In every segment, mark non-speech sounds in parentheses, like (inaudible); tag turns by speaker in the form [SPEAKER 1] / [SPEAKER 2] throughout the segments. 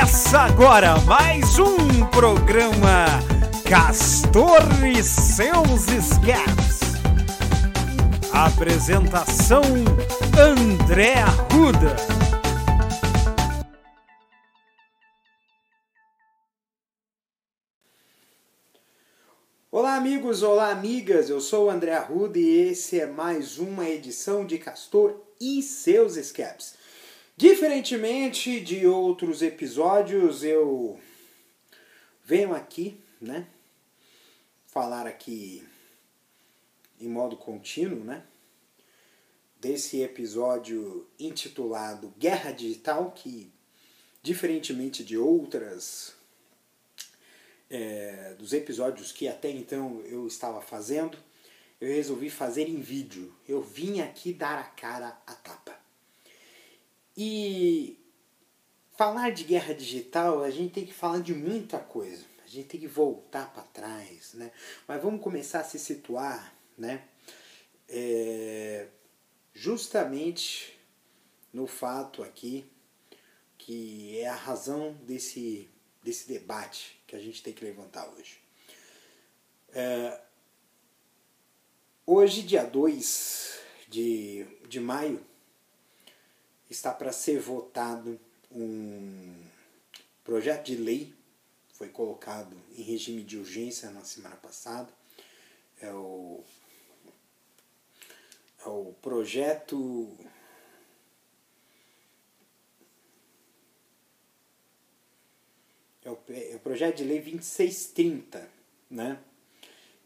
[SPEAKER 1] Começa agora mais um programa Castor e seus escapes. Apresentação André Arruda.
[SPEAKER 2] Olá, amigos, olá, amigas. Eu sou o André Arruda e esse é mais uma edição de Castor e seus escapes. Diferentemente de outros episódios, eu venho aqui, né, falar aqui em modo contínuo, né, desse episódio intitulado Guerra Digital, que diferentemente de outras é, dos episódios que até então eu estava fazendo, eu resolvi fazer em vídeo. Eu vim aqui dar a cara a tapa. E falar de guerra digital, a gente tem que falar de muita coisa. A gente tem que voltar para trás, né? Mas vamos começar a se situar, né? É, justamente no fato aqui que é a razão desse, desse debate que a gente tem que levantar hoje. É, hoje, dia 2 de, de maio, está para ser votado um projeto de lei, foi colocado em regime de urgência na semana passada. É o, é o projeto é o, é o projeto de lei 2630, né?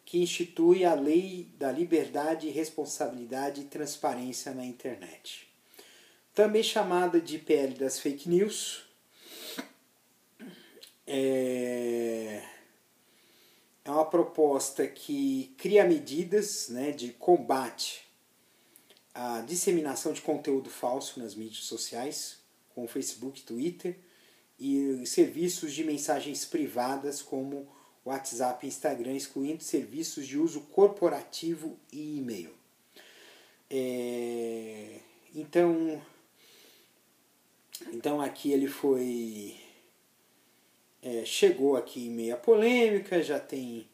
[SPEAKER 2] que institui a lei da liberdade, responsabilidade e transparência na internet. Também chamada de PL das fake news. É, é uma proposta que cria medidas né, de combate à disseminação de conteúdo falso nas mídias sociais, como Facebook, Twitter, e serviços de mensagens privadas como WhatsApp e Instagram, excluindo serviços de uso corporativo e e-mail. É, então, então aqui ele foi. É, chegou aqui em meia polêmica, já tem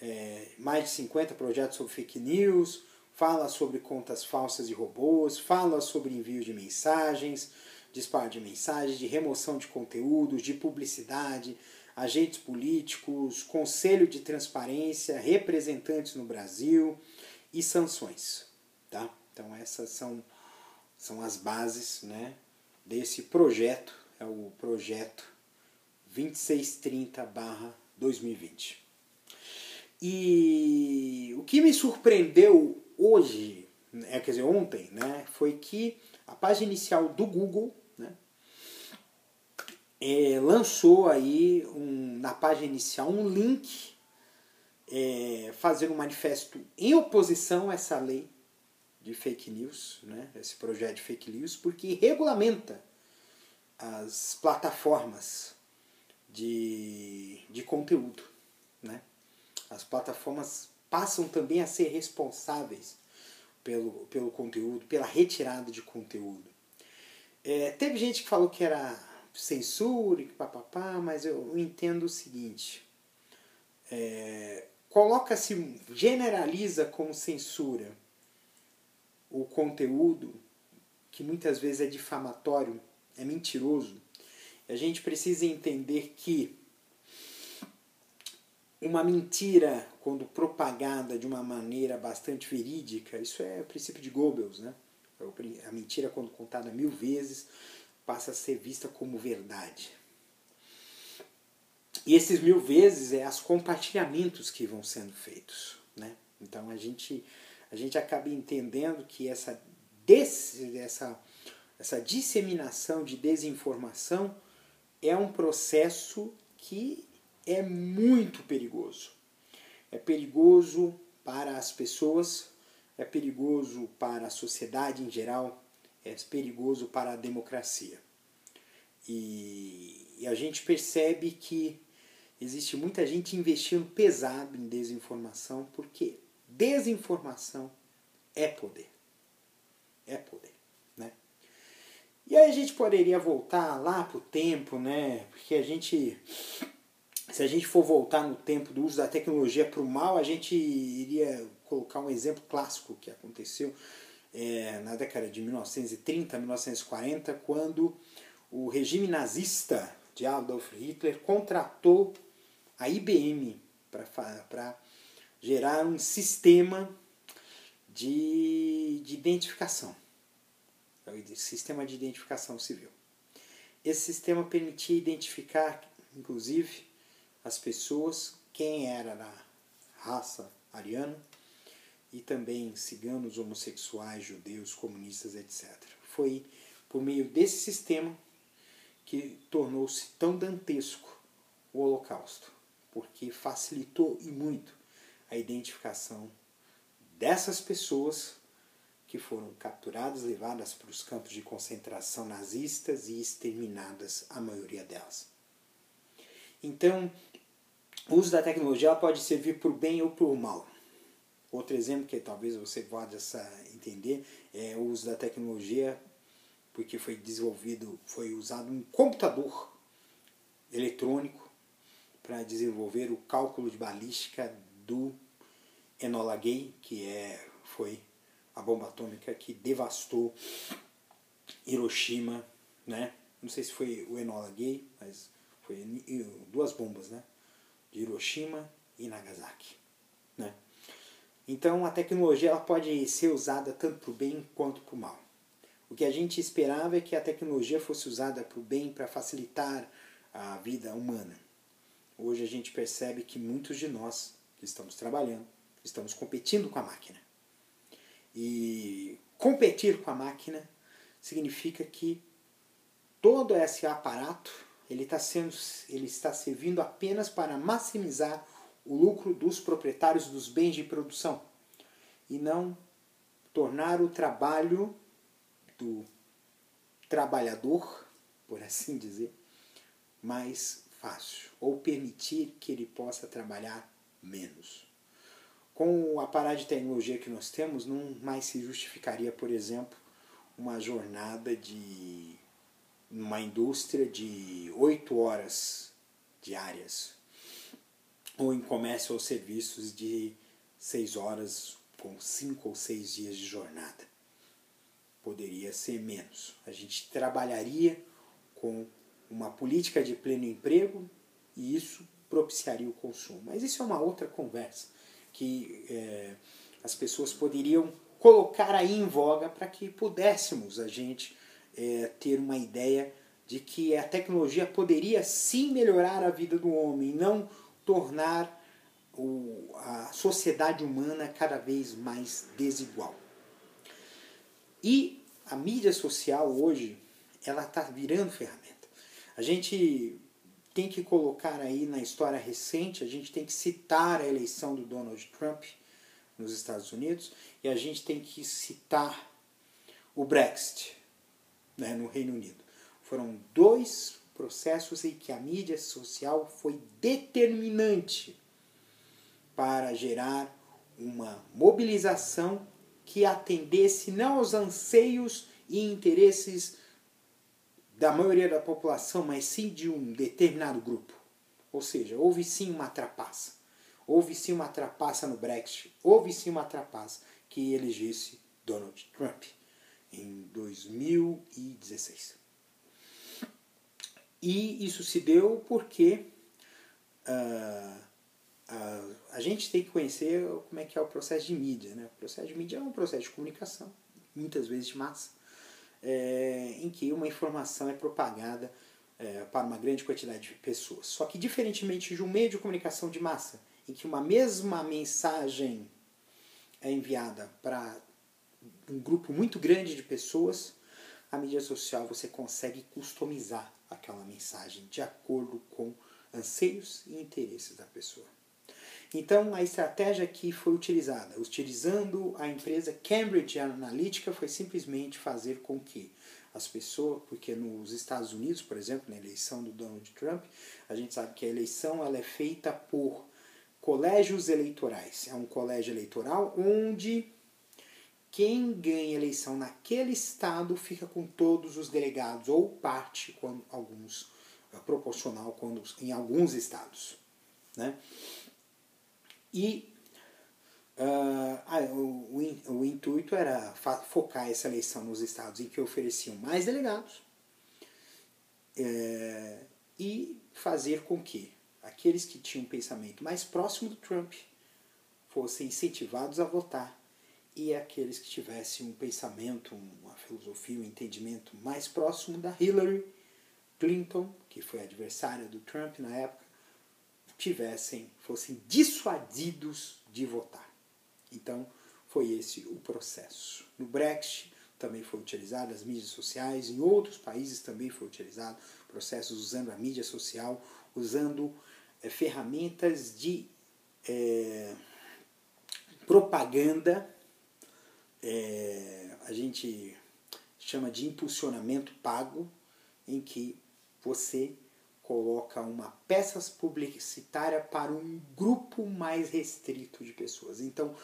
[SPEAKER 2] é, mais de 50 projetos sobre fake news, fala sobre contas falsas e robôs, fala sobre envio de mensagens, disparo de mensagens, de remoção de conteúdos, de publicidade, agentes políticos, conselho de transparência, representantes no Brasil e sanções. Tá? Então essas são, são as bases né, desse projeto, é o projeto 2630-2020. E o que me surpreendeu hoje, é, quer dizer, ontem, né, foi que a página inicial do Google né, é, lançou aí um, na página inicial um link é, fazendo um manifesto em oposição a essa lei de fake news, né, esse projeto de fake news, porque regulamenta as plataformas de, de conteúdo. Né? As plataformas passam também a ser responsáveis pelo, pelo conteúdo, pela retirada de conteúdo. É, teve gente que falou que era censura e papapá, mas eu entendo o seguinte. É, Coloca-se, generaliza como censura o conteúdo que muitas vezes é difamatório, é mentiroso. A gente precisa entender que uma mentira, quando propagada de uma maneira bastante verídica, isso é o princípio de Goebbels, né? A mentira, quando contada mil vezes, passa a ser vista como verdade. E esses mil vezes é os compartilhamentos que vão sendo feitos. Né? Então a gente, a gente acaba entendendo que essa, desse, essa, essa disseminação de desinformação é um processo que é muito perigoso. É perigoso para as pessoas, é perigoso para a sociedade em geral, é perigoso para a democracia. E, e a gente percebe que existe muita gente investindo pesado em desinformação, porque desinformação é poder. É poder. Né? E aí a gente poderia voltar lá para o tempo, né? Porque a gente, se a gente for voltar no tempo do uso da tecnologia para o mal, a gente iria colocar um exemplo clássico que aconteceu é, na década de 1930, 1940, quando o regime nazista de Adolf Hitler contratou a IBM para gerar um sistema de, de identificação sistema de identificação civil. Esse sistema permitia identificar, inclusive, as pessoas, quem era da raça ariana, e também ciganos, homossexuais, judeus, comunistas, etc. Foi por meio desse sistema que tornou-se tão dantesco o Holocausto, porque facilitou e muito a identificação dessas pessoas que foram capturadas, levadas para os campos de concentração nazistas e exterminadas, a maioria delas. Então, o uso da tecnologia pode servir para o bem ou para o mal. Outro exemplo que talvez você possa entender é o uso da tecnologia porque foi desenvolvido, foi usado um computador eletrônico para desenvolver o cálculo de balística do Enola Gay, que é, foi a bomba atômica que devastou Hiroshima, né? Não sei se foi o Enola Gay, mas foi duas bombas, né? De Hiroshima e Nagasaki, né? Então a tecnologia ela pode ser usada tanto para o bem quanto para o mal. O que a gente esperava é que a tecnologia fosse usada para o bem, para facilitar a vida humana. Hoje a gente percebe que muitos de nós que estamos trabalhando estamos competindo com a máquina. E competir com a máquina significa que todo esse aparato ele está, sendo, ele está servindo apenas para maximizar o lucro dos proprietários dos bens de produção e não tornar o trabalho do trabalhador, por assim dizer, mais fácil ou permitir que ele possa trabalhar menos. Com o aparato de tecnologia que nós temos, não mais se justificaria, por exemplo, uma jornada de uma indústria de oito horas diárias ou em comércio ou serviços de seis horas com cinco ou seis dias de jornada. Poderia ser menos. A gente trabalharia com uma política de pleno emprego e isso propiciaria o consumo. Mas isso é uma outra conversa que é, as pessoas poderiam colocar aí em voga para que pudéssemos a gente é, ter uma ideia de que a tecnologia poderia sim melhorar a vida do homem, não tornar o, a sociedade humana cada vez mais desigual. E a mídia social hoje, ela está virando ferramenta. A gente tem que colocar aí na história recente, a gente tem que citar a eleição do Donald Trump nos Estados Unidos e a gente tem que citar o Brexit né, no Reino Unido. Foram dois processos em que a mídia social foi determinante para gerar uma mobilização que atendesse não aos anseios e interesses da maioria da população, mas sim de um determinado grupo. Ou seja, houve sim uma trapaça. Houve sim uma trapaça no Brexit. Houve sim uma trapaça que elegesse Donald Trump em 2016. E isso se deu porque uh, uh, a gente tem que conhecer como é que é o processo de mídia. Né? O processo de mídia é um processo de comunicação, muitas vezes de massa, é, em que uma informação é propagada é, para uma grande quantidade de pessoas. Só que, diferentemente de um meio de comunicação de massa, em que uma mesma mensagem é enviada para um grupo muito grande de pessoas, a mídia social você consegue customizar aquela mensagem de acordo com anseios e interesses da pessoa. Então, a estratégia que foi utilizada, utilizando a empresa Cambridge Analytica, foi simplesmente fazer com que as pessoas, porque nos Estados Unidos, por exemplo, na eleição do Donald Trump, a gente sabe que a eleição ela é feita por colégios eleitorais. É um colégio eleitoral onde quem ganha eleição naquele estado fica com todos os delegados, ou parte, quando alguns, é proporcional quando, em alguns estados. Né? E uh, o, o, o, intuito era focar essa eleição nos estados em que ofereciam mais delegados é, e fazer com que aqueles que tinham um pensamento mais próximo do Trump fossem incentivados a votar e aqueles que tivessem um pensamento, uma filosofia, um entendimento mais próximo da Hillary Clinton, que foi adversária do Trump na época, tivessem, fossem dissuadidos de votar. Então, foi esse o processo. No Brexit também foi utilizado as mídias sociais, em outros países também foi utilizado processos usando a mídia social, usando é, ferramentas de é, propaganda é, a gente chama de impulsionamento pago, em que você coloca uma peça publicitária para um grupo mais restrito de pessoas. Então,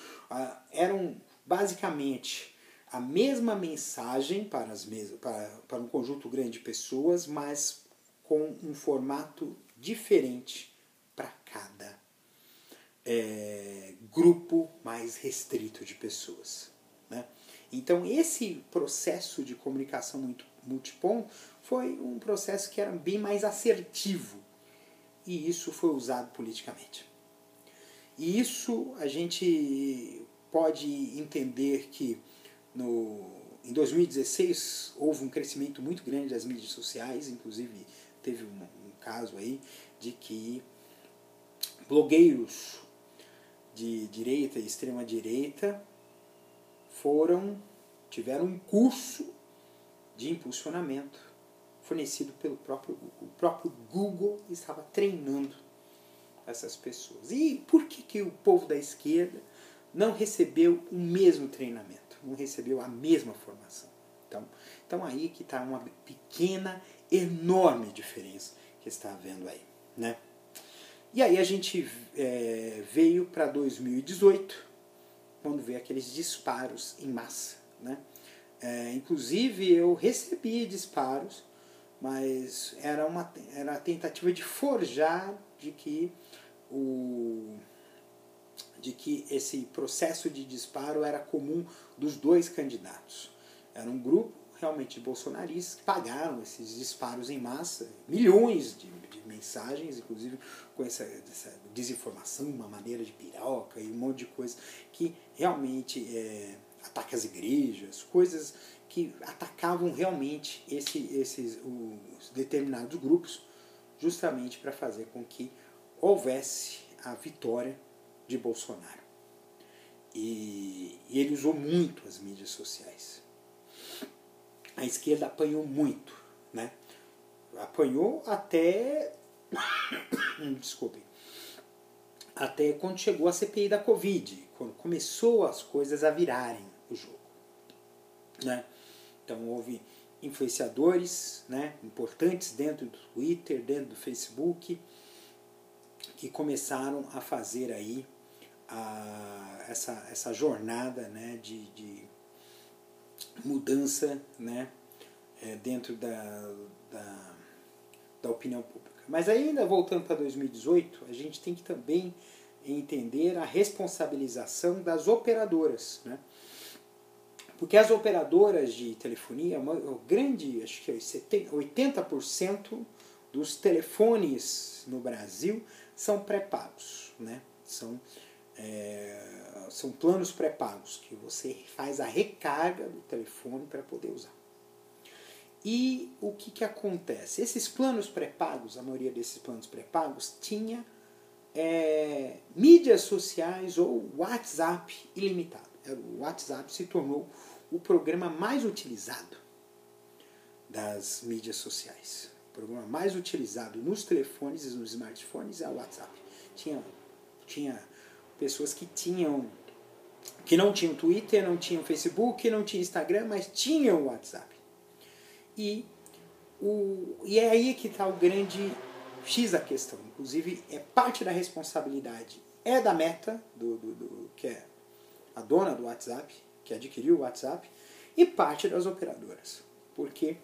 [SPEAKER 2] eram basicamente a mesma mensagem para, as mes para, para um conjunto grande de pessoas, mas com um formato diferente para cada é, grupo mais restrito de pessoas. Né? Então, esse processo de comunicação multipom foi um processo que era bem mais assertivo e isso foi usado politicamente. E isso a gente pode entender que no, em 2016 houve um crescimento muito grande das mídias sociais, inclusive teve um, um caso aí de que blogueiros de direita e extrema direita foram tiveram um curso de impulsionamento fornecido pelo próprio Google. O próprio Google estava treinando essas pessoas. E por que, que o povo da esquerda não recebeu o mesmo treinamento, não recebeu a mesma formação? Então, então aí que está uma pequena, enorme diferença que está havendo aí. Né? E aí a gente é, veio para 2018, quando veio aqueles disparos em massa. Né? É, inclusive eu recebi disparos, mas era uma era a tentativa de forjar de que o de que esse processo de disparo era comum dos dois candidatos. Era um grupo realmente bolsonaristas que pagaram esses disparos em massa, milhões de, de mensagens, inclusive com essa, essa, desinformação, uma maneira de piroca e um monte de coisa que realmente é, ataca as igrejas, coisas que atacavam realmente esse, esses os determinados grupos, justamente para fazer com que houvesse a vitória de Bolsonaro. E, e ele usou muito as mídias sociais. A esquerda apanhou muito, né? Apanhou até. (coughs) Desculpe. Até quando chegou a CPI da Covid, quando começou as coisas a virarem o jogo. Né? Então houve influenciadores né, importantes dentro do Twitter, dentro do Facebook, que começaram a fazer aí a, essa, essa jornada né, de, de mudança né, é, dentro da, da, da opinião pública. Mas ainda voltando para 2018, a gente tem que também entender a responsabilização das operadoras. Né? Porque as operadoras de telefonia, uma, grande, acho que é 80% dos telefones no Brasil são pré-pagos. Né? São, é, são planos pré-pagos, que você faz a recarga do telefone para poder usar. E o que, que acontece? Esses planos pré-pagos, a maioria desses planos pré-pagos, tinha é, mídias sociais ou WhatsApp ilimitado. O WhatsApp se tornou o programa mais utilizado das mídias sociais. O programa mais utilizado nos telefones e nos smartphones é o WhatsApp. Tinha, tinha pessoas que tinham que não tinham Twitter, não tinham Facebook, não tinham Instagram, mas tinham o WhatsApp. E, o, e é aí que está o grande X a questão. Inclusive, é parte da responsabilidade é da Meta, do, do, do, que é a dona do WhatsApp, que adquiriu o WhatsApp, e parte das operadoras. Porque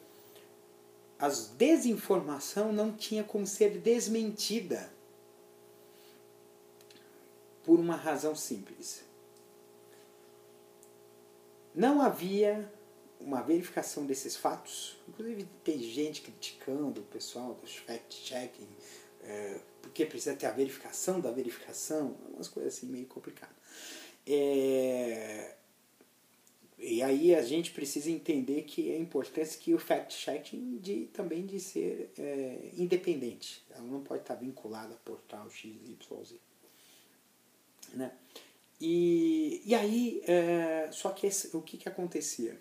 [SPEAKER 2] a desinformação não tinha como ser desmentida por uma razão simples. Não havia uma verificação desses fatos. Inclusive, tem gente criticando o pessoal dos fact-checking, é, porque precisa ter a verificação da verificação, umas coisas assim meio complicadas. É, e aí a gente precisa entender que é importante que o fact-checking de, também de ser é, independente. Ela não pode estar vinculada a portal XYZ. Né? E, e aí, é, só que esse, o que, que acontecia?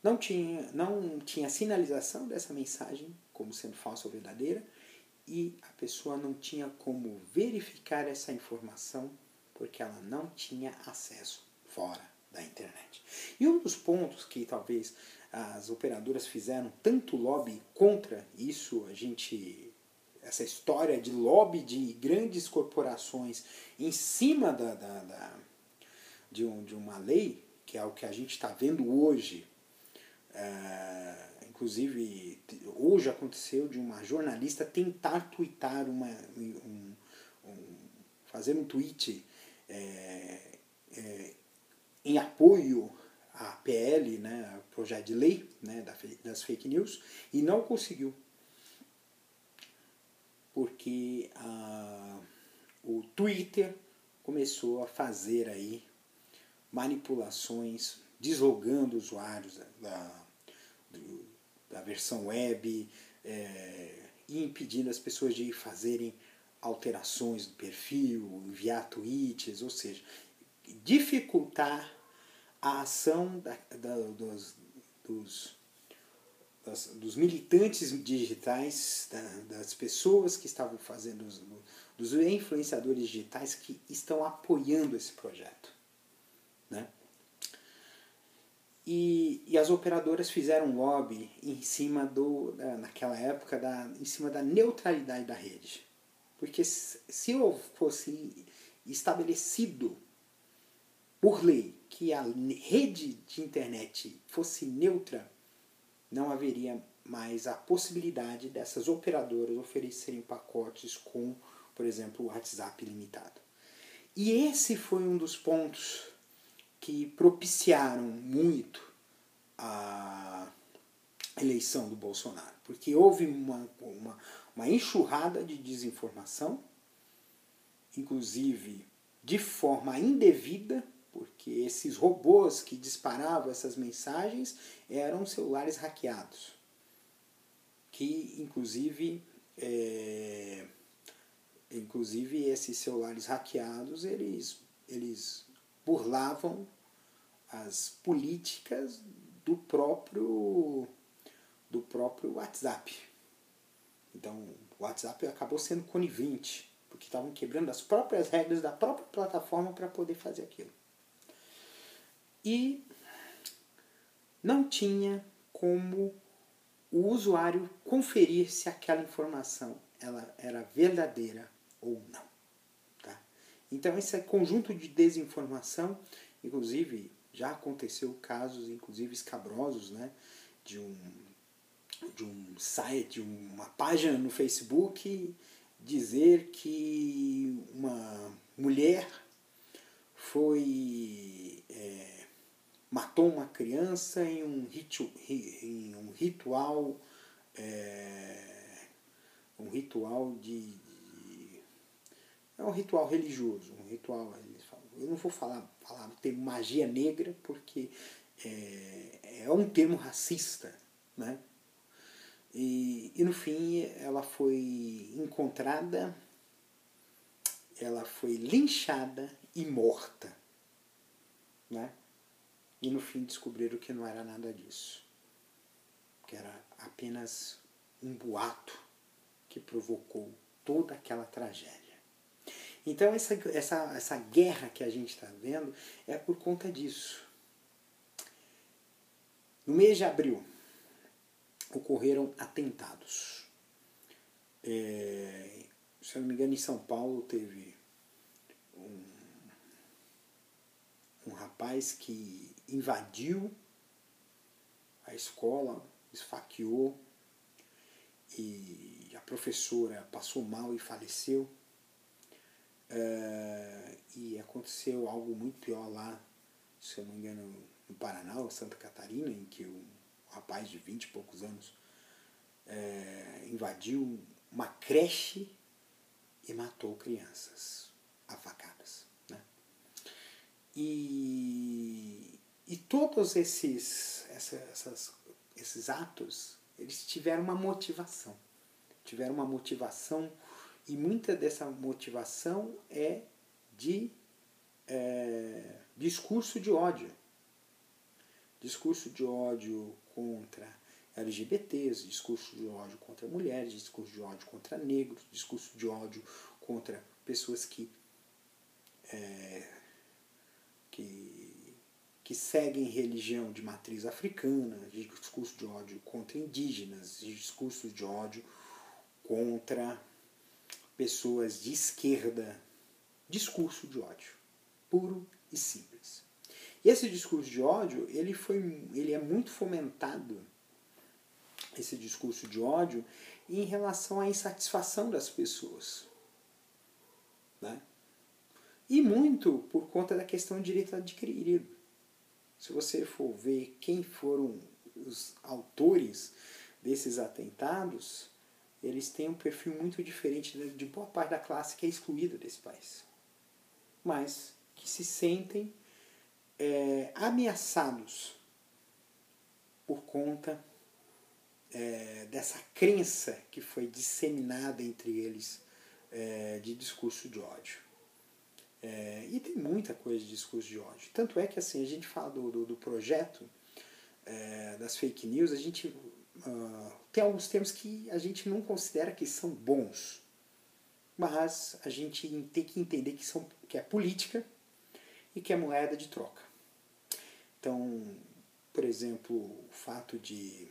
[SPEAKER 2] Não tinha, não tinha sinalização dessa mensagem como sendo falsa ou verdadeira e a pessoa não tinha como verificar essa informação porque ela não tinha acesso fora da internet. E um dos pontos que talvez as operadoras fizeram tanto lobby contra isso, a gente essa história de lobby de grandes corporações em cima da, da, da de, um, de uma lei, que é o que a gente está vendo hoje. É, inclusive, hoje aconteceu de uma jornalista tentar twittar uma, um, um fazer um tweet é, é, em apoio à PL, né, projeto de lei né, das fake news, e não conseguiu. Porque ah, o Twitter começou a fazer aí manipulações, deslogando usuários da, da versão web é, e impedindo as pessoas de fazerem alterações do perfil, enviar tweets, ou seja, dificultar a ação da, da, dos, dos das, dos militantes digitais, da, das pessoas que estavam fazendo, os, dos influenciadores digitais que estão apoiando esse projeto. Né? E, e as operadoras fizeram lobby em cima do, naquela época, da, em cima da neutralidade da rede. Porque se, se fosse estabelecido por lei que a rede de internet fosse neutra, não haveria mais a possibilidade dessas operadoras oferecerem pacotes com, por exemplo, o WhatsApp limitado. E esse foi um dos pontos que propiciaram muito a eleição do Bolsonaro, porque houve uma, uma, uma enxurrada de desinformação, inclusive de forma indevida, porque esses robôs que disparavam essas mensagens eram celulares hackeados, que inclusive é, inclusive esses celulares hackeados eles eles burlavam as políticas do próprio do próprio WhatsApp. Então, o WhatsApp acabou sendo conivente, porque estavam quebrando as próprias regras da própria plataforma para poder fazer aquilo e não tinha como o usuário conferir se aquela informação ela era verdadeira ou não. Tá? Então esse conjunto de desinformação, inclusive já aconteceu casos, inclusive escabrosos, né, de um de um site, uma página no Facebook dizer que uma mulher foi é, matou uma criança em um, ritu, em um ritual é, um ritual de, de, é um ritual religioso um ritual eu não vou falar falar o termo magia negra porque é, é um termo racista né? E, e no fim ela foi encontrada ela foi linchada e morta né e no fim descobriram que não era nada disso. Que era apenas um boato que provocou toda aquela tragédia. Então essa, essa, essa guerra que a gente está vendo é por conta disso. No mês de abril ocorreram atentados. É, se eu não me engano, em São Paulo teve um, um rapaz rapaz que invadiu a escola, esfaqueou e a professora passou mal e faleceu. Uh, e aconteceu algo muito pior lá, se eu não me engano, no Paraná ou Santa Catarina, em que um rapaz de vinte e poucos anos uh, invadiu uma creche e matou crianças a facadas. Né? E, e todos esses, essas, esses atos, eles tiveram uma motivação. Tiveram uma motivação e muita dessa motivação é de é, discurso de ódio. Discurso de ódio contra LGBTs, discurso de ódio contra mulheres, discurso de ódio contra negros, discurso de ódio contra pessoas que, é, que, que seguem religião de matriz africana, discurso de ódio contra indígenas, discurso de ódio contra pessoas de esquerda. Discurso de ódio, puro e simples. E esse discurso de ódio, ele, foi, ele é muito fomentado, esse discurso de ódio, em relação à insatisfação das pessoas. Né? E muito por conta da questão de direito adquirido. Se você for ver quem foram os autores desses atentados, eles têm um perfil muito diferente de boa parte da classe que é excluída desse país. Mas que se sentem é, ameaçados por conta é, dessa crença que foi disseminada entre eles é, de discurso de ódio. É, e tem muita coisa de discurso de ódio. Tanto é que assim, a gente fala do, do, do projeto é, das fake news, a gente uh, tem alguns termos que a gente não considera que são bons. Mas a gente tem que entender que, são, que é política e que é moeda de troca. Então, por exemplo, o fato de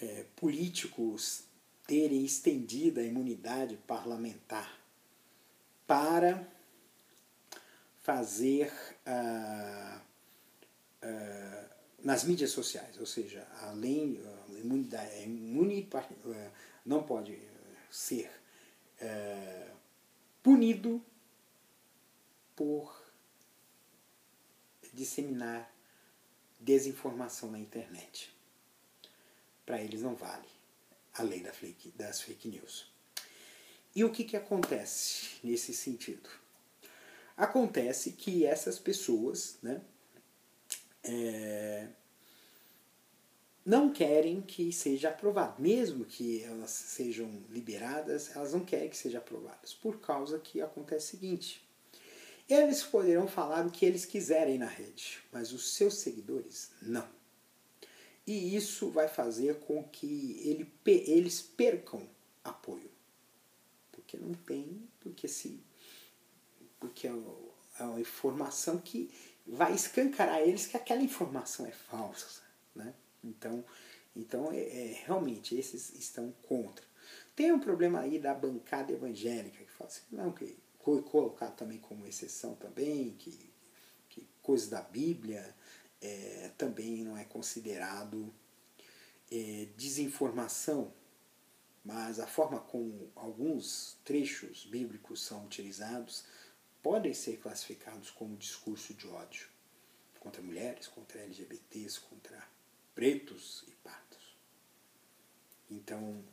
[SPEAKER 2] é, políticos terem estendido a imunidade parlamentar para fazer uh, uh, nas mídias sociais, ou seja, além a imunidade, a imunidade não pode ser punido por disseminar desinformação na internet. Para eles não vale a lei das fake news. E o que, que acontece nesse sentido? Acontece que essas pessoas né, é, não querem que seja aprovado. Mesmo que elas sejam liberadas, elas não querem que sejam aprovadas. Por causa que acontece o seguinte: eles poderão falar o que eles quiserem na rede, mas os seus seguidores não. E isso vai fazer com que ele, eles percam apoio. Porque não tem, porque se. Porque é, é uma informação que vai escancarar eles que aquela informação é falsa. Né? Então, então é, é, realmente, esses estão contra. Tem um problema aí da bancada evangélica, que fala assim, não, que foi colocado também como exceção também, que, que coisa da Bíblia, é, também não é considerado é, desinformação, mas a forma como alguns trechos bíblicos são utilizados podem ser classificados como discurso de ódio contra mulheres, contra LGBTs, contra pretos e pardos. Então,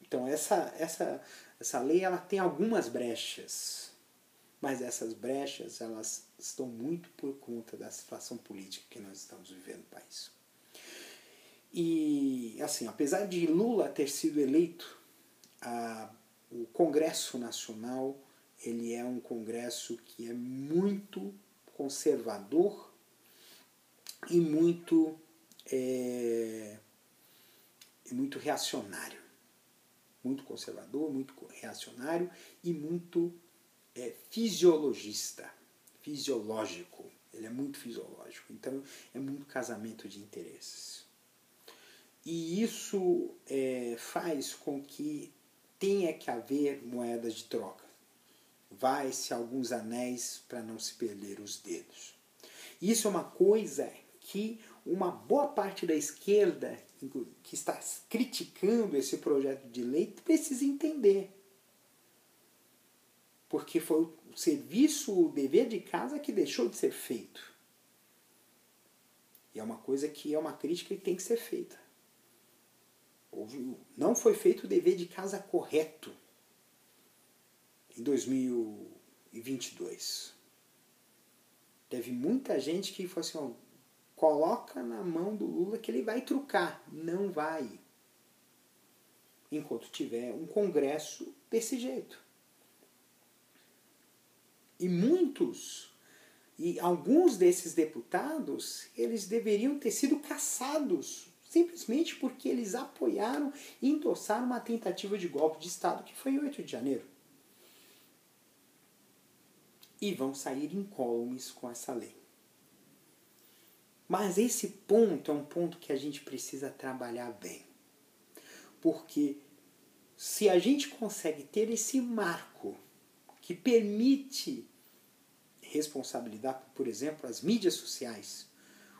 [SPEAKER 2] então essa, essa, essa lei ela tem algumas brechas mas essas brechas elas estão muito por conta da situação política que nós estamos vivendo no país. E assim, apesar de Lula ter sido eleito, a, o Congresso Nacional ele é um congresso que é muito conservador e muito é, muito reacionário, muito conservador, muito reacionário e muito é fisiologista, fisiológico. Ele é muito fisiológico. Então é muito casamento de interesses. E isso é, faz com que tenha que haver moedas de troca. vai-se alguns anéis para não se perder os dedos. Isso é uma coisa que uma boa parte da esquerda que está criticando esse projeto de lei precisa entender. Porque foi o serviço, o dever de casa que deixou de ser feito. E é uma coisa que é uma crítica que tem que ser feita. Não foi feito o dever de casa correto em 2022. Teve muita gente que falou assim, ó, coloca na mão do Lula que ele vai trucar. Não vai. Enquanto tiver um congresso desse jeito. E muitos, e alguns desses deputados, eles deveriam ter sido caçados simplesmente porque eles apoiaram e endossaram uma tentativa de golpe de Estado que foi em 8 de janeiro. E vão sair incólumes com essa lei. Mas esse ponto é um ponto que a gente precisa trabalhar bem. Porque se a gente consegue ter esse marco que permite responsabilidade, por exemplo, as mídias sociais,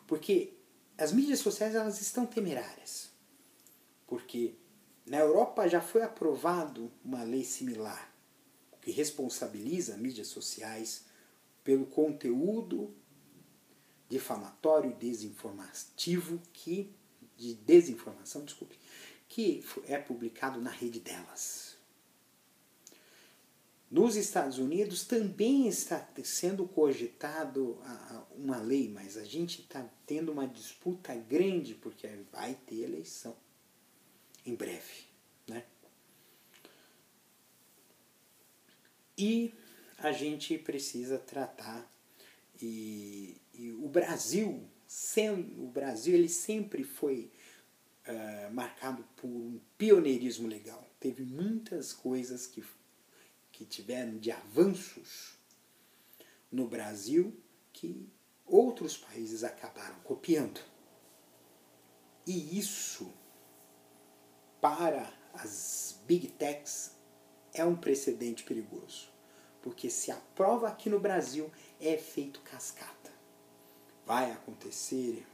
[SPEAKER 2] porque as mídias sociais elas estão temerárias. Porque na Europa já foi aprovado uma lei similar que responsabiliza mídias sociais pelo conteúdo difamatório e desinformativo que de desinformação, desculpe, que é publicado na rede delas. Nos Estados Unidos também está sendo cogitado uma lei, mas a gente está tendo uma disputa grande porque vai ter eleição em breve. Né? E a gente precisa tratar e, e o Brasil, sendo, o Brasil ele sempre foi uh, marcado por um pioneirismo legal. Teve muitas coisas que que tiveram de avanços no Brasil que outros países acabaram copiando. E isso, para as big techs, é um precedente perigoso. Porque se aprova aqui no Brasil, é feito cascata. Vai acontecer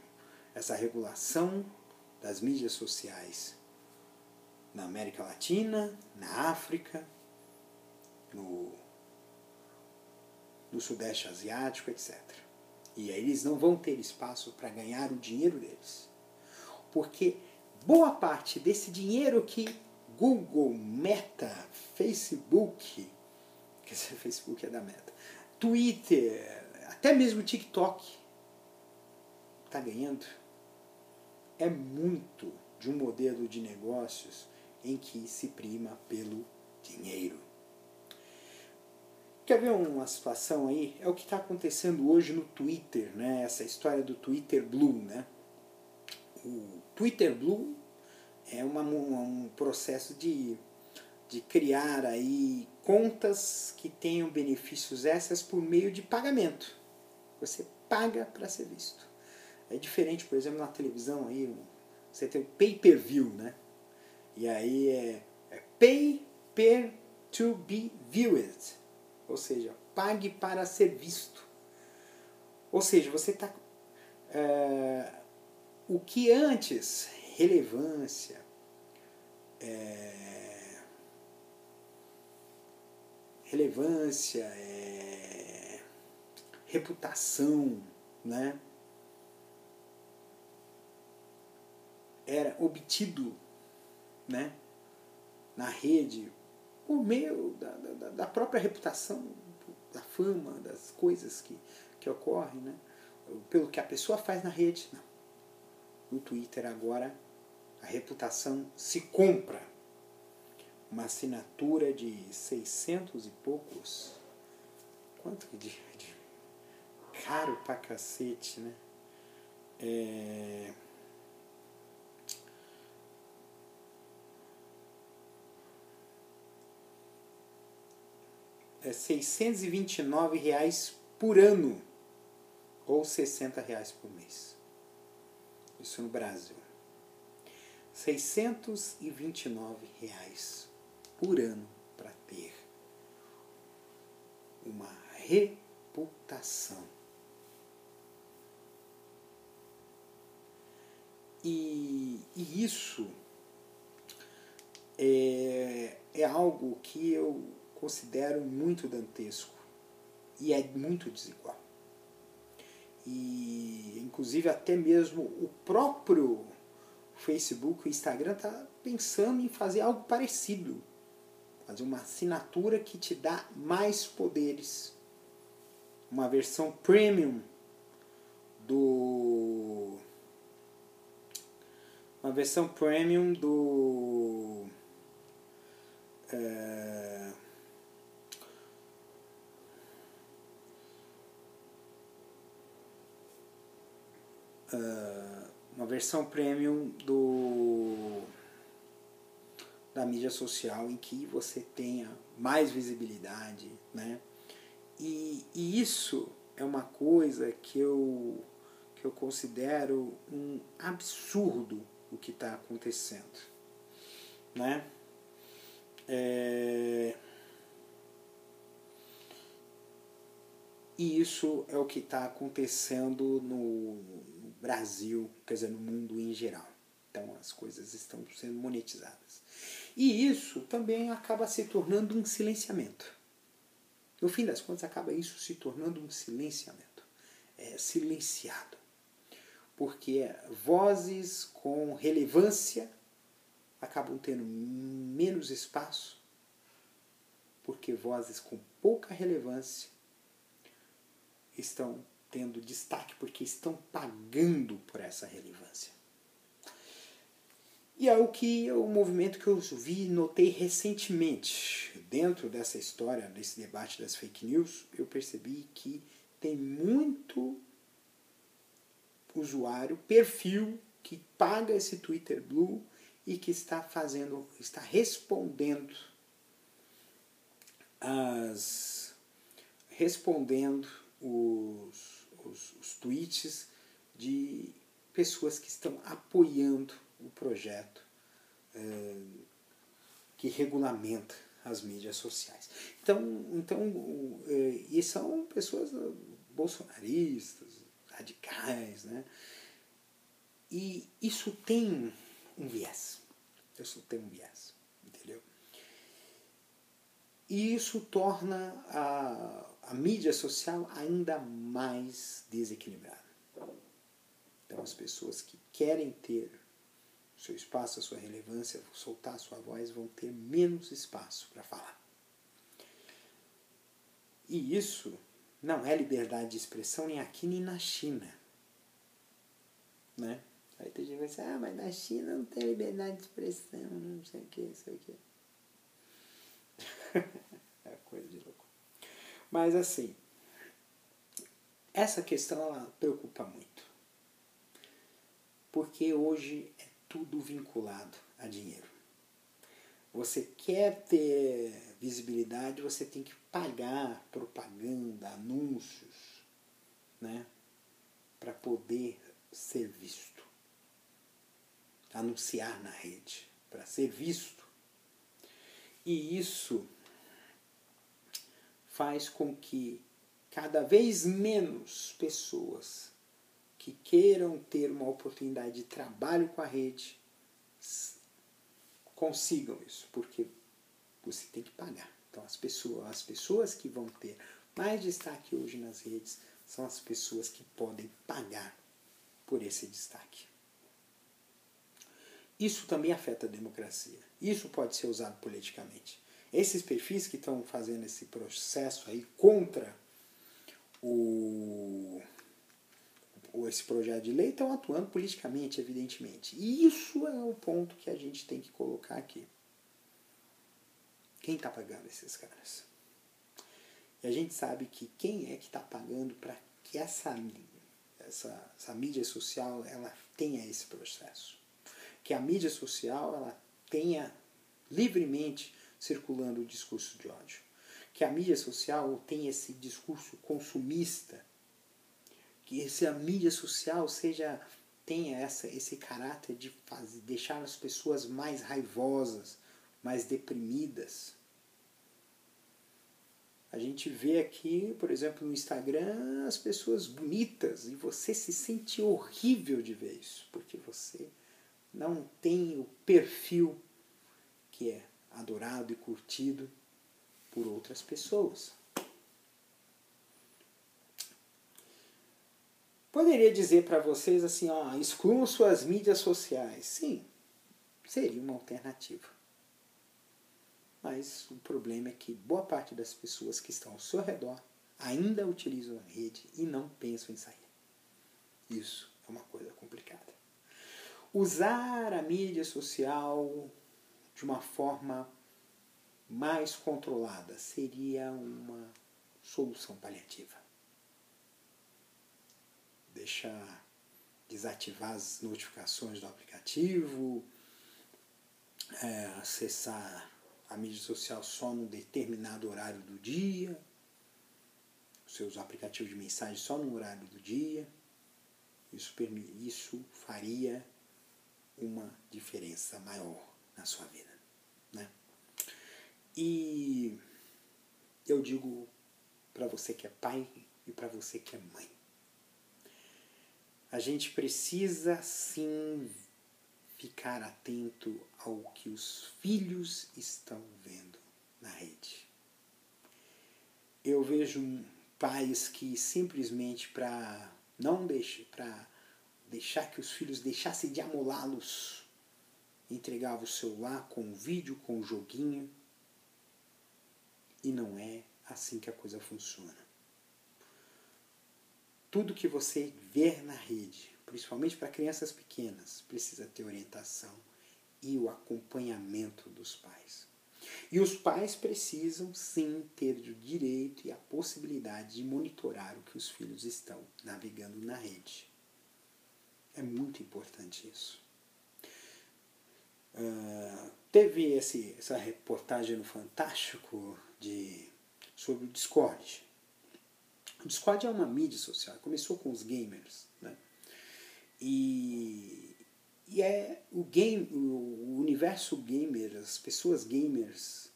[SPEAKER 2] essa regulação das mídias sociais na América Latina, na África, no, no Sudeste Asiático, etc. E aí eles não vão ter espaço para ganhar o dinheiro deles. Porque boa parte desse dinheiro que Google, Meta, Facebook, que esse (laughs) Facebook é da Meta, Twitter, até mesmo TikTok está ganhando, é muito de um modelo de negócios em que se prima pelo dinheiro. Quer ver uma situação aí? É o que está acontecendo hoje no Twitter, né? Essa história do Twitter Blue, né? O Twitter Blue é uma, um processo de, de criar aí contas que tenham benefícios essas por meio de pagamento. Você paga para ser visto. É diferente, por exemplo, na televisão aí, você tem o pay-per-view, né? E aí é, é pay per to be viewed ou seja, pague para ser visto. Ou seja, você está. É, o que antes relevância, é, relevância, é, reputação, né? Era obtido, né? Na rede por meio da, da, da própria reputação, da fama, das coisas que, que ocorrem, né? pelo que a pessoa faz na rede. Não. No Twitter agora a reputação se compra. Uma assinatura de 600 e poucos. Quanto de, de caro pra cacete, né? É, é 629 reais por ano ou 60 reais por mês. Isso no Brasil. 629 reais por ano para ter uma reputação. E, e isso é, é algo que eu considero muito dantesco e é muito desigual. E inclusive até mesmo o próprio Facebook, o Instagram está pensando em fazer algo parecido. Fazer uma assinatura que te dá mais poderes. Uma versão premium do. Uma versão premium do. É, uh, uma versão premium do da mídia social em que você tenha mais visibilidade, né? E, e isso é uma coisa que eu, que eu considero um absurdo o que está acontecendo, né? É... E isso é o que está acontecendo no, Brasil, quer dizer, no mundo em geral. Então as coisas estão sendo monetizadas. E isso também acaba se tornando um silenciamento. No fim das contas, acaba isso se tornando um silenciamento. É silenciado. Porque vozes com relevância acabam tendo menos espaço, porque vozes com pouca relevância estão tendo destaque porque estão pagando por essa relevância. E é o que o movimento que eu vi notei recentemente dentro dessa história, desse debate das fake news, eu percebi que tem muito usuário, perfil que paga esse Twitter Blue e que está fazendo, está respondendo as respondendo os os, os tweets de pessoas que estão apoiando o projeto é, que regulamenta as mídias sociais. Então, então é, e são pessoas bolsonaristas, radicais, né? E isso tem um viés. Isso tem um viés, entendeu? E isso torna a, a mídia social ainda mais desequilibrada. Então, as pessoas que querem ter seu espaço, a sua relevância, soltar a sua voz, vão ter menos espaço para falar. E isso não é liberdade de expressão nem aqui nem na China. Né? Aí tem gente que vai dizer, ah, mas na China não tem liberdade de expressão, não sei o que, não sei o que. (laughs) é coisa de louco. Mas assim, essa questão ela preocupa muito. Porque hoje é tudo vinculado a dinheiro. Você quer ter visibilidade, você tem que pagar propaganda, anúncios, né? Para poder ser visto. Anunciar na rede, para ser visto. E isso faz com que cada vez menos pessoas que queiram ter uma oportunidade de trabalho com a rede consigam isso, porque você tem que pagar. Então as pessoas, as pessoas que vão ter mais destaque hoje nas redes são as pessoas que podem pagar por esse destaque. Isso também afeta a democracia. Isso pode ser usado politicamente. Esses perfis que estão fazendo esse processo aí contra o, esse projeto de lei estão atuando politicamente, evidentemente. E isso é o ponto que a gente tem que colocar aqui. Quem está pagando esses caras? E a gente sabe que quem é que está pagando para que essa, essa, essa mídia social ela tenha esse processo. Que a mídia social ela tenha livremente circulando o discurso de ódio. Que a mídia social tem esse discurso consumista, que esse, a mídia social seja tenha essa, esse caráter de fazer, deixar as pessoas mais raivosas, mais deprimidas. A gente vê aqui, por exemplo, no Instagram, as pessoas bonitas e você se sente horrível de ver isso, porque você não tem o perfil que é adorado e curtido por outras pessoas. Poderia dizer para vocês assim, ó, excluam suas mídias sociais. Sim, seria uma alternativa. Mas o problema é que boa parte das pessoas que estão ao seu redor ainda utilizam a rede e não pensam em sair. Isso é uma coisa complicada. Usar a mídia social de uma forma mais controlada seria uma solução paliativa. Deixar desativar as notificações do aplicativo, é, acessar a mídia social só num determinado horário do dia, seus aplicativos de mensagem só no horário do dia. Isso, isso faria uma diferença maior na sua vida. Né? E eu digo para você que é pai e para você que é mãe. A gente precisa sim ficar atento ao que os filhos estão vendo na rede. Eu vejo pais que simplesmente para não deixar, para deixar que os filhos deixassem de amolá-los, entregava o celular com o vídeo, com o joguinho, e não é assim que a coisa funciona. Tudo que você vê na rede, principalmente para crianças pequenas, precisa ter orientação e o acompanhamento dos pais. E os pais precisam sim ter o direito e a possibilidade de monitorar o que os filhos estão navegando na rede. É muito importante isso. Uh, teve esse, essa reportagem no Fantástico de, sobre o Discord. O Discord é uma mídia social, começou com os gamers. Né? E, e é o game, o universo gamer, as pessoas gamers,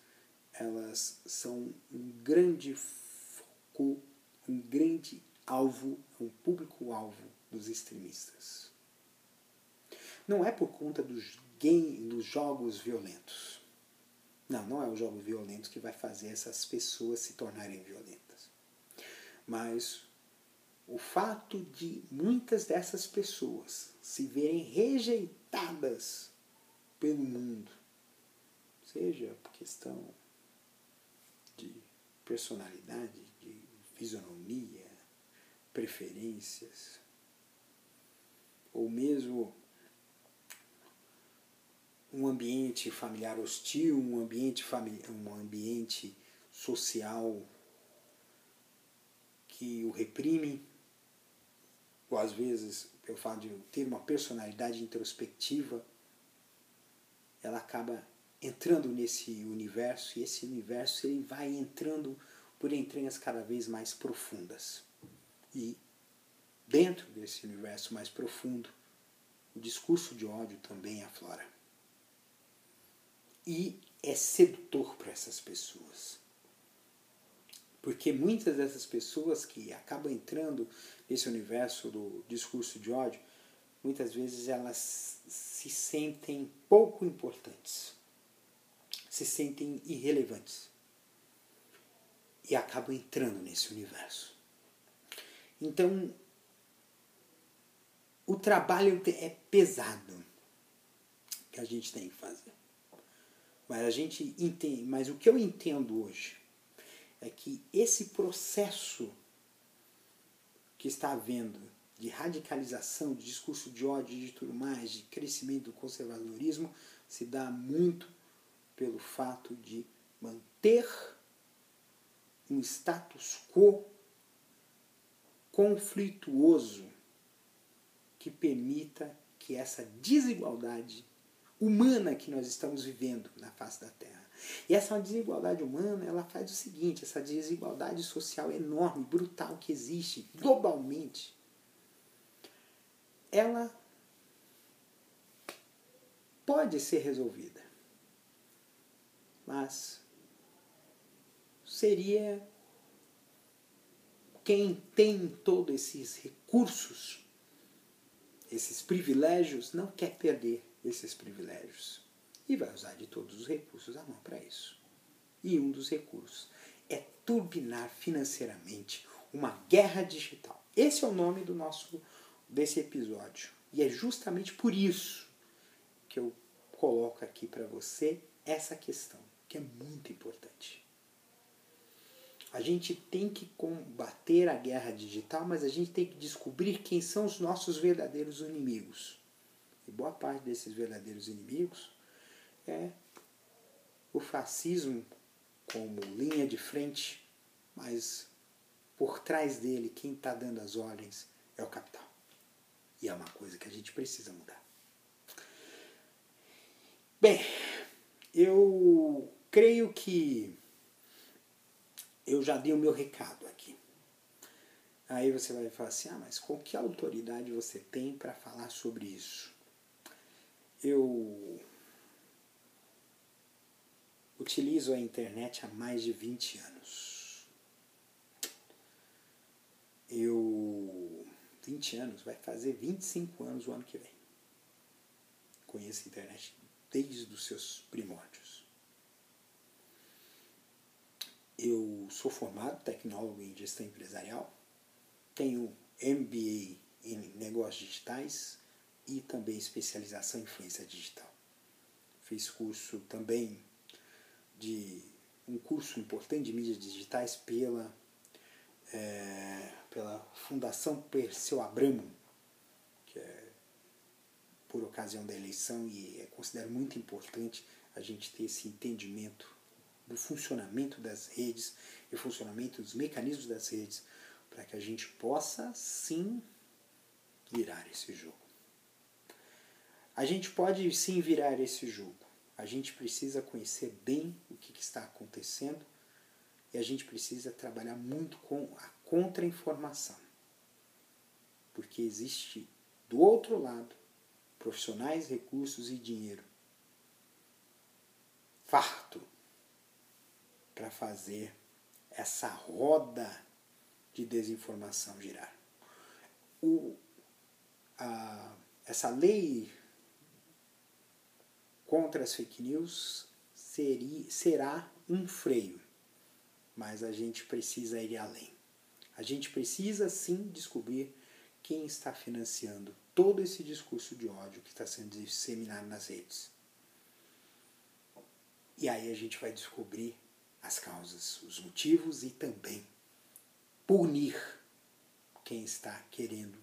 [SPEAKER 2] elas são um grande foco, um grande alvo, um público-alvo dos extremistas. Não é por conta dos, game, dos jogos violentos. Não, não é o jogo violento que vai fazer essas pessoas se tornarem violentas. Mas o fato de muitas dessas pessoas se verem rejeitadas pelo mundo, seja por questão de personalidade, de fisionomia, preferências, ou mesmo um ambiente familiar hostil, um ambiente, familiar, um ambiente social que o reprime, ou às vezes pelo fato de ter uma personalidade introspectiva, ela acaba entrando nesse universo e esse universo ele vai entrando por entranhas cada vez mais profundas. E dentro desse universo mais profundo, o discurso de ódio também aflora. E é sedutor para essas pessoas. Porque muitas dessas pessoas que acabam entrando nesse universo do discurso de ódio, muitas vezes elas se sentem pouco importantes, se sentem irrelevantes e acabam entrando nesse universo. Então, o trabalho é pesado que a gente tem que fazer. Mas a gente entende, mas o que eu entendo hoje é que esse processo que está havendo de radicalização, de discurso de ódio de tudo mais, de crescimento do conservadorismo, se dá muito pelo fato de manter um status quo conflituoso que permita que essa desigualdade humana que nós estamos vivendo na face da Terra e essa desigualdade humana, ela faz o seguinte, essa desigualdade social enorme, brutal que existe globalmente, ela pode ser resolvida. Mas seria quem tem todos esses recursos, esses privilégios, não quer perder esses privilégios e vai usar de todos os recursos à mão para isso. E um dos recursos é turbinar financeiramente uma guerra digital. Esse é o nome do nosso desse episódio. E é justamente por isso que eu coloco aqui para você essa questão, que é muito importante. A gente tem que combater a guerra digital, mas a gente tem que descobrir quem são os nossos verdadeiros inimigos. E boa parte desses verdadeiros inimigos é o fascismo como linha de frente, mas por trás dele, quem está dando as ordens é o capital. E é uma coisa que a gente precisa mudar. Bem, eu creio que eu já dei o meu recado aqui. Aí você vai falar assim: ah, mas com que autoridade você tem para falar sobre isso? Eu utilizo a internet há mais de 20 anos. Eu. 20 anos, vai fazer 25 anos o ano que vem. Conheço a internet desde os seus primórdios. Eu sou formado tecnólogo em gestão empresarial, tenho MBA em negócios digitais e também especialização em influência digital. Fiz curso também de um curso importante de mídias digitais pela, é, pela Fundação Perseu Abramo, que é por ocasião da eleição e é, considero muito importante a gente ter esse entendimento do funcionamento das redes e funcionamento dos mecanismos das redes para que a gente possa sim virar esse jogo. A gente pode sim virar esse jogo a gente precisa conhecer bem o que, está acontecendo e a gente precisa trabalhar muito com a contra-informação. Porque existe do outro lado profissionais, recursos e dinheiro farto para fazer essa roda de desinformação girar. O, a, essa lei contra as fake news seria, será um freio, mas a gente precisa ir além. A gente precisa sim descobrir quem está financiando todo esse discurso de ódio que está sendo disseminado nas redes. E aí a gente vai descobrir as causas, os motivos e também punir quem está querendo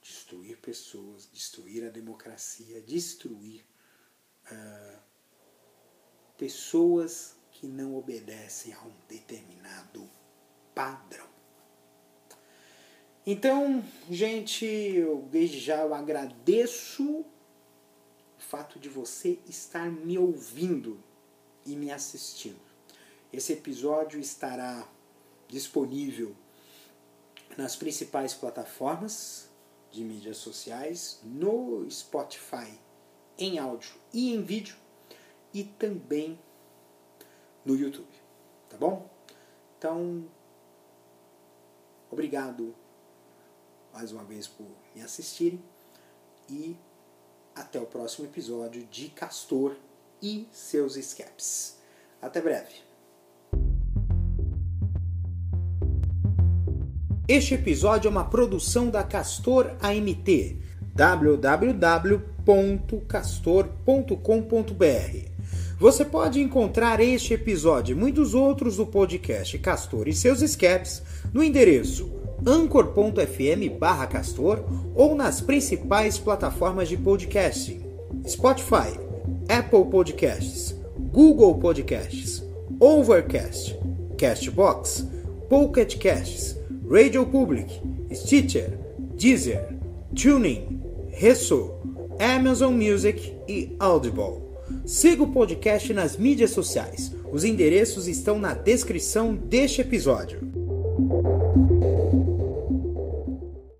[SPEAKER 2] destruir pessoas, destruir a democracia, destruir uh, pessoas que não obedecem a um determinado padrão. Então, gente, eu desde já eu agradeço o fato de você estar me ouvindo e me assistindo. Esse episódio estará disponível nas principais plataformas de mídias sociais, no Spotify em áudio e em vídeo e também no YouTube, tá bom? Então, obrigado mais uma vez por me assistirem e até o próximo episódio de Castor e seus escapes. Até breve. Este episódio é uma produção da Castor AMT www.castor.com.br. Você pode encontrar este episódio e muitos outros do podcast Castor e seus escapes no endereço anchor.fm castor ou nas principais plataformas de podcasting Spotify, Apple Podcasts, Google Podcasts, Overcast, Castbox, Pocket Casts, Radio Public, Stitcher, Deezer, Tuning, Resso, Amazon Music e Audible. Siga o podcast nas mídias sociais. Os endereços estão na descrição deste episódio.